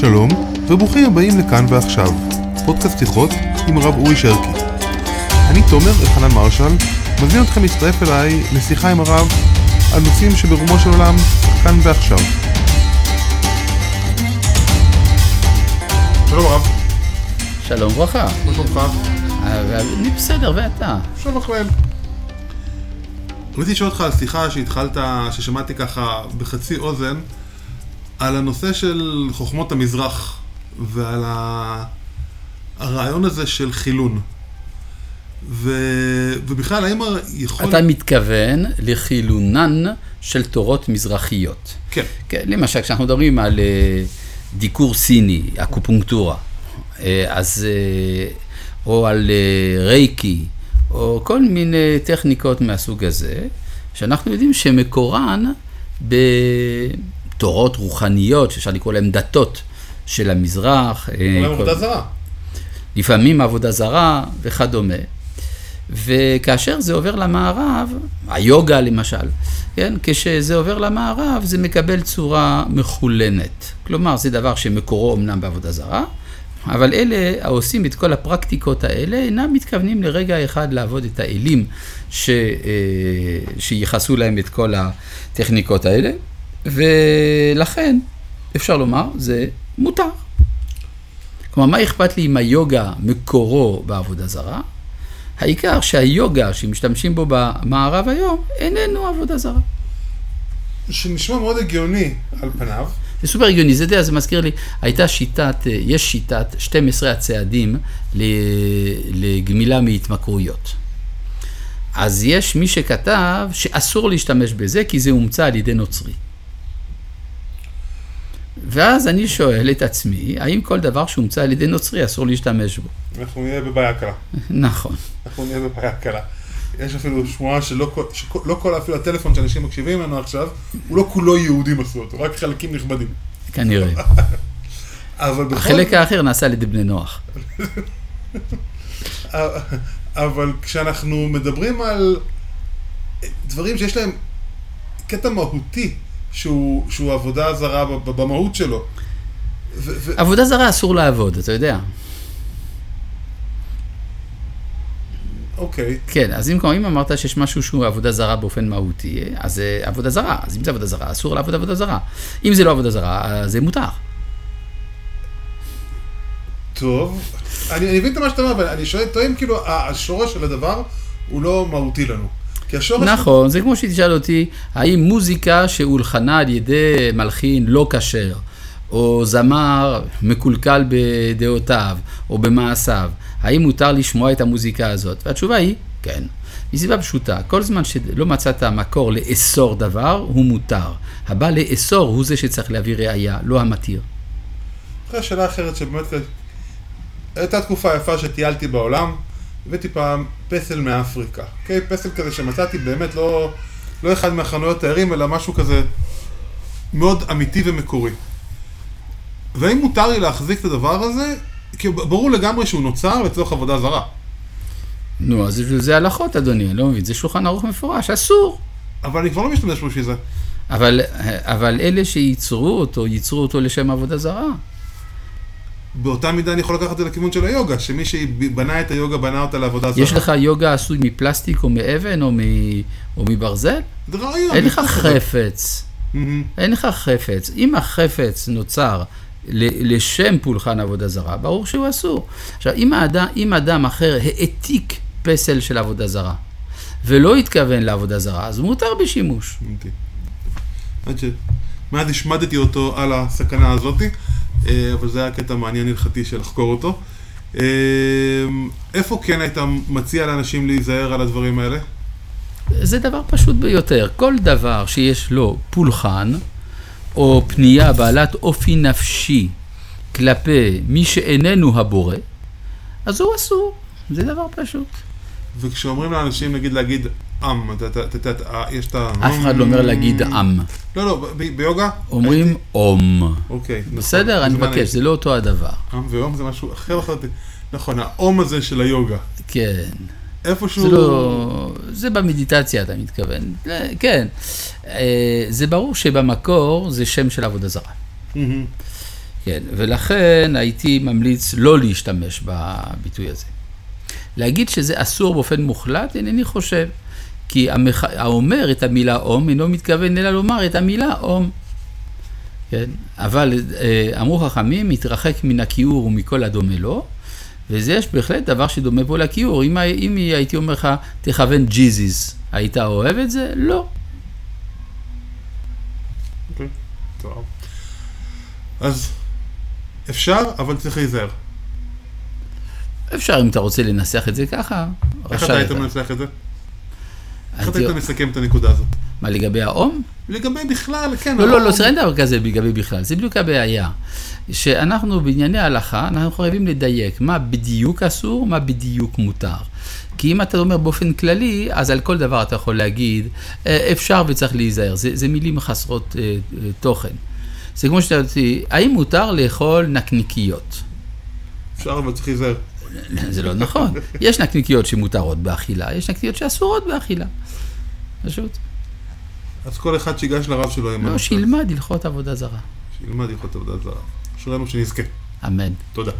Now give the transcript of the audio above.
שלום, וברוכים הבאים לכאן ועכשיו, פודקאסט שיחות עם הרב אורי שרקי. אני תומר אלחנן מרשל, מזמין אתכם להצטרף אליי לשיחה עם הרב על נושאים שברומו של עולם כאן ועכשיו. שלום הרב, שלום וברכה. מה שלומך? אני בסדר, ואתה? שלום בכלל. רציתי לשאול אותך על שיחה שהתחלת, ששמעתי ככה בחצי אוזן, על הנושא של חוכמות המזרח ועל ה... הרעיון הזה של חילון. ו... ובכלל, האם יכול... אתה מתכוון לחילונן של תורות מזרחיות. כן. כן, למשל, כשאנחנו מדברים על אה, דיקור סיני, אקופונקטורה, אה, אז... אה, או על רייקי, או כל מיני טכניקות מהסוג הזה, שאנחנו יודעים שמקורן בתורות רוחניות, שאפשר לקרוא להן דתות של המזרח. אולי עבודה זרה. לפעמים עבודה זרה וכדומה. וכאשר זה עובר למערב, היוגה למשל, כן? כשזה עובר למערב זה מקבל צורה מחולנת. כלומר, זה דבר שמקורו אמנם בעבודה זרה, אבל אלה העושים את כל הפרקטיקות האלה אינם מתכוונים לרגע אחד לעבוד את האלים ש... שייחסו להם את כל הטכניקות האלה, ולכן אפשר לומר, זה מותר. כלומר, מה אכפת לי אם היוגה מקורו בעבודה זרה? העיקר שהיוגה שמשתמשים בו במערב היום איננו עבודה זרה. שנשמע מאוד הגיוני על פניו. זה סופר הגיוני, זה יודע, זה מזכיר לי, הייתה שיטת, יש שיטת 12 הצעדים לגמילה מהתמכרויות. אז יש מי שכתב שאסור להשתמש בזה כי זה הומצא על ידי נוצרי. ואז אני שואל את עצמי, האם כל דבר שהומצא על ידי נוצרי אסור להשתמש בו? אנחנו נהיה בבעיה קלה. נכון. אנחנו נהיה בבעיה קלה. יש אפילו שמועה שלא כל, שלא כל אפילו הטלפון שאנשים מקשיבים לנו עכשיו, הוא לא כולו יהודים עשו אותו, רק חלקים נכבדים. כנראה. אבל בכל... החלק האחר נעשה על ידי בני נוח. אבל כשאנחנו מדברים על דברים שיש להם קטע מהותי, שהוא, שהוא עבודה זרה במהות שלו. ו- עבודה זרה אסור לעבוד, אתה יודע. אוקיי. כן, אז אם, אם אמרת שיש משהו שהוא עבודה זרה באופן מהותי, אז זה עבודה זרה. אז אם זה עבודה זרה, אסור לעבוד עבודה זרה. אם זה לא עבודה זרה, אז זה מותר. טוב, אני, אני מבין את מה שאתה אומר, אבל אני שואל, טועים כאילו, השורש של הדבר הוא לא מהותי לנו. כי השורש... נכון, זה כמו שתשאל אותי, האם מוזיקה שהולחנה על ידי מלחין לא כשר, או זמר מקולקל בדעותיו, או במעשיו, האם מותר לשמוע את המוזיקה הזאת? והתשובה היא, כן. מסיבה פשוטה, כל זמן שלא מצאת מקור לאסור דבר, הוא מותר. הבא לאסור הוא זה שצריך להביא ראייה, לא המתיר. אחרי שאלה אחרת שבאמת, הייתה תקופה יפה שטיילתי בעולם, הבאתי פעם פסל מאפריקה, אוקיי? פסל כזה שמצאתי באמת לא, לא אחד מהחנויות תיירים, אלא משהו כזה מאוד אמיתי ומקורי. והאם מותר לי להחזיק את הדבר הזה? כי ברור לגמרי שהוא נוצר לצורך עבודה זרה. נו, אז זה הלכות, אדוני, אני לא מבין, זה שולחן ערוך מפורש, אסור. אבל אני כבר לא משתמש בשביל זה. אבל, אבל אלה שייצרו אותו, ייצרו אותו לשם עבודה זרה. באותה מידה אני יכול לקחת את זה לכיוון של היוגה, שמי שבנה את היוגה בנה אותה לעבודה זרה. יש לך יוגה עשוי מפלסטיק או מאבן או, מ... או מברזל? זה רעיון. אין לך חפץ. אין לך חפץ. אם החפץ נוצר לשם פולחן עבודה זרה, ברור שהוא אסור. עכשיו, אם אדם, אם אדם אחר העתיק פסל של עבודה זרה, ולא התכוון לעבודה זרה, אז מותר בשימוש. עד ש... מאז השמדתי אותו על הסכנה הזאתי, אבל זה היה קטע מעניין הלכתי של לחקור אותו. איפה כן היית מציע לאנשים להיזהר על הדברים האלה? זה דבר פשוט ביותר. כל דבר שיש לו פולחן, או פנייה בעלת אופי נפשי כלפי מי שאיננו הבורא, אז הוא אסור. זה דבר פשוט. וכשאומרים לאנשים, נגיד, להגיד עם, יש את ה... אף אחד לא אומר להגיד עם. לא, לא, ביוגה? אומרים אום. אוקיי. בסדר? אני מבקש, זה לא אותו הדבר. עם ואום זה משהו אחר לחלוטין. נכון, האום הזה של היוגה. כן. איפשהו... זה לא... זה במדיטציה, אתה מתכוון. כן. זה ברור שבמקור זה שם של עבודה זרה. כן, ולכן הייתי ממליץ לא להשתמש בביטוי הזה. להגיד שזה אסור באופן מוחלט, אינני חושב. כי המח... האומר את המילה אום אינו מתכוון אלא לומר את המילה אום. כן? אבל אה, אמרו חכמים, מתרחק מן הכיעור ומכל הדומה לו, וזה יש בהחלט דבר שדומה פה לכיעור. אם, אם הייתי אומר לך, תכוון ג'יזיס, היית אוהב את זה? לא. אוקיי, טוב. אז אפשר, אבל צריך להיזהר. אפשר אם אתה רוצה לנסח את זה ככה. איך אתה היית מנסח את זה? איך אתה מסכם את הנקודה הזאת? מה, לגבי האום? לגבי בכלל, כן. לא, לא, לא, אין דבר כזה לגבי בכלל, זה בדיוק הבעיה. שאנחנו בענייני ההלכה, אנחנו חייבים לדייק מה בדיוק אסור, מה בדיוק מותר. כי אם אתה אומר באופן כללי, אז על כל דבר אתה יכול להגיד, אה, אפשר וצריך להיזהר. זה, זה מילים חסרות אה, אה, תוכן. זה כמו שאתה יודע, האם מותר לאכול נקניקיות? אפשר, אבל צריך להיזהר. זה לא נכון. יש נקניקיות שמותרות באכילה, יש נקניקיות שאסורות באכילה. פשוט. אז כל אחד שיגש לרב שלו עם... לא, שילמד הלכות עבודה זרה. שילמד הלכות עבודה זרה. אשרינו שנזכה. אמן. תודה.